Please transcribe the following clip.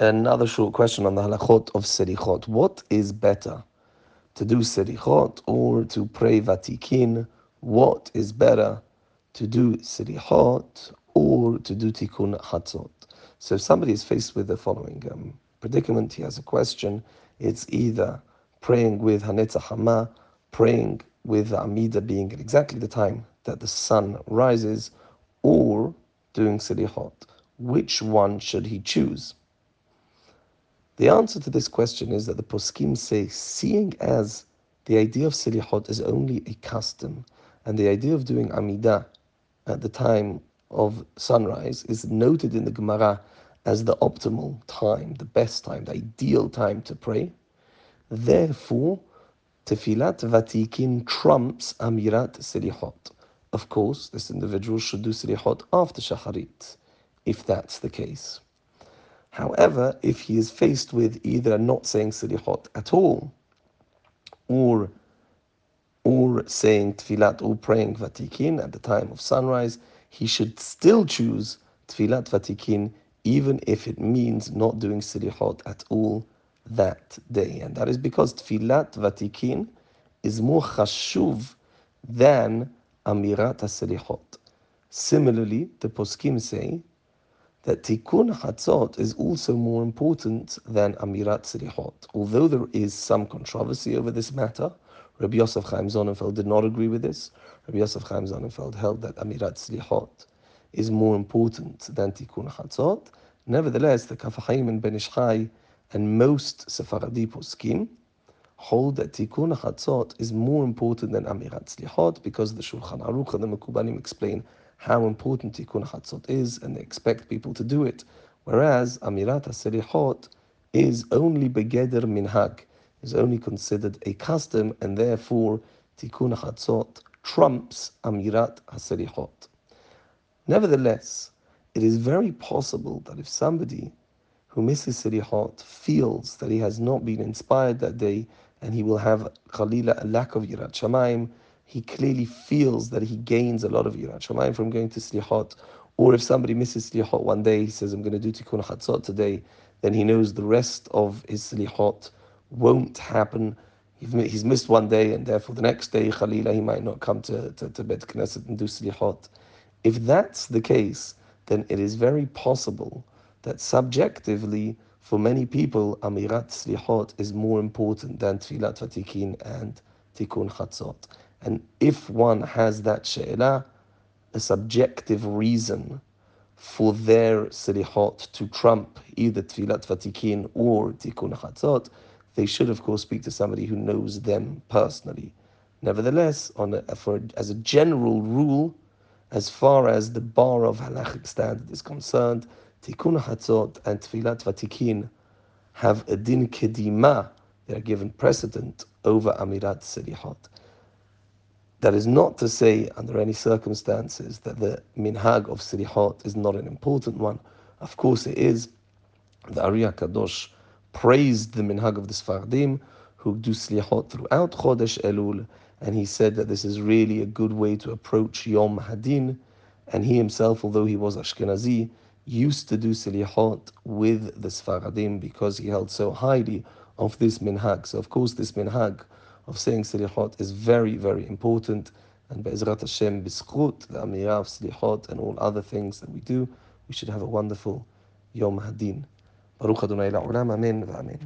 Another short question on the halachot of selichot. What is better, to do selichot or to pray vatikin? What is better, to do selichot or to do tikkun chatzot? So if somebody is faced with the following um, predicament, he has a question, it's either praying with HaNetz HaChammah, praying with Amida being at exactly the time that the sun rises, or doing selichot. Which one should he choose? The answer to this question is that the poskim say, seeing as the idea of silichot is only a custom, and the idea of doing amidah at the time of sunrise is noted in the Gemara as the optimal time, the best time, the ideal time to pray. Therefore, Tefilat Vatikin trumps Amirat Selichot. Of course, this individual should do Selichot after Shacharit, if that's the case. However, if he is faced with either not saying Selichot at all, or or saying Tfilat or praying Vatikin at the time of sunrise, he should still choose Tfilat Vatikin even if it means not doing Selichot at all that day. And that is because Tfilat Vatikin is more chashuv than Amirat HaSelichot. Similarly, the Poskim say that Tikkun Chatzot is also more important than Amirat Selichot. Although there is some controversy over this matter, Rabbi Yosef Chaim Sonnenfeld did not agree with this. Rabbi Yosef Chaim Sonnenfeld held that Amirat Selichot is more important than Tikkun Chatzot. Nevertheless, the Kaf HaChaim and Ben Ish Chai and most Sephardi poskim hold that Tikkun Chatzot is more important than Amirat Selichot because the Shulchan Aruch and the Mekubalim explain how important Tikkun Chatzot is, and they expect people to do it. Whereas Amirat HaSelichot is only begeder minhag, is only considered a custom, and therefore Tikkun Chatzot trumps Amirat HaSelichot. Nevertheless, it is very possible that if somebody who misses Selichot feels that he has not been inspired that day and he will have Khalila a lack of Yirat Shamayim, he clearly feels that he gains a lot of Yirat Shamayim from going to Slichot. Or if somebody misses Slichot one day, he says, I'm going to do Tikkun Chatzot today, then he knows the rest of his Slichot won't happen. He's missed one day, and therefore the next day, Khalila, he might not come to, to, to Bet Knesset and do Slichot. If that's the case, then it is very possible that subjectively, for many people, Amirat Slichot is more important than Tfilat Vatikin and Tikkun Chatzot. And if one has that she'elah, a subjective reason for their selichot to trump either tfilat vatikin or tikkun chatzot, they should of course speak to somebody who knows them personally. Nevertheless, on a, for, as a general rule, as far as the bar of halachic standard is concerned, tikkun chatzot and tfilat vatikin have a din kedima, they are given precedent over amirat selichot. That is not to say, under any circumstances, that the minhag of Selichot is not an important one. Of course, it is. The Ari HaKadosh praised the minhag of the Sfardim who do Slichot throughout Chodesh Elul, and he said that this is really a good way to approach Yom Hadin. And he himself, although he was Ashkenazi, used to do Slichot with the Sfaradim because he held so highly of this minhag. So, of course, this minhag of saying Slichot is very, very important. And Be'ezrat Hashem, Bizchut, the Amirah of Slichot, and all other things that we do, we should have a wonderful Yom Hadin. Baruch Adonai La'olam, Amen, Amen.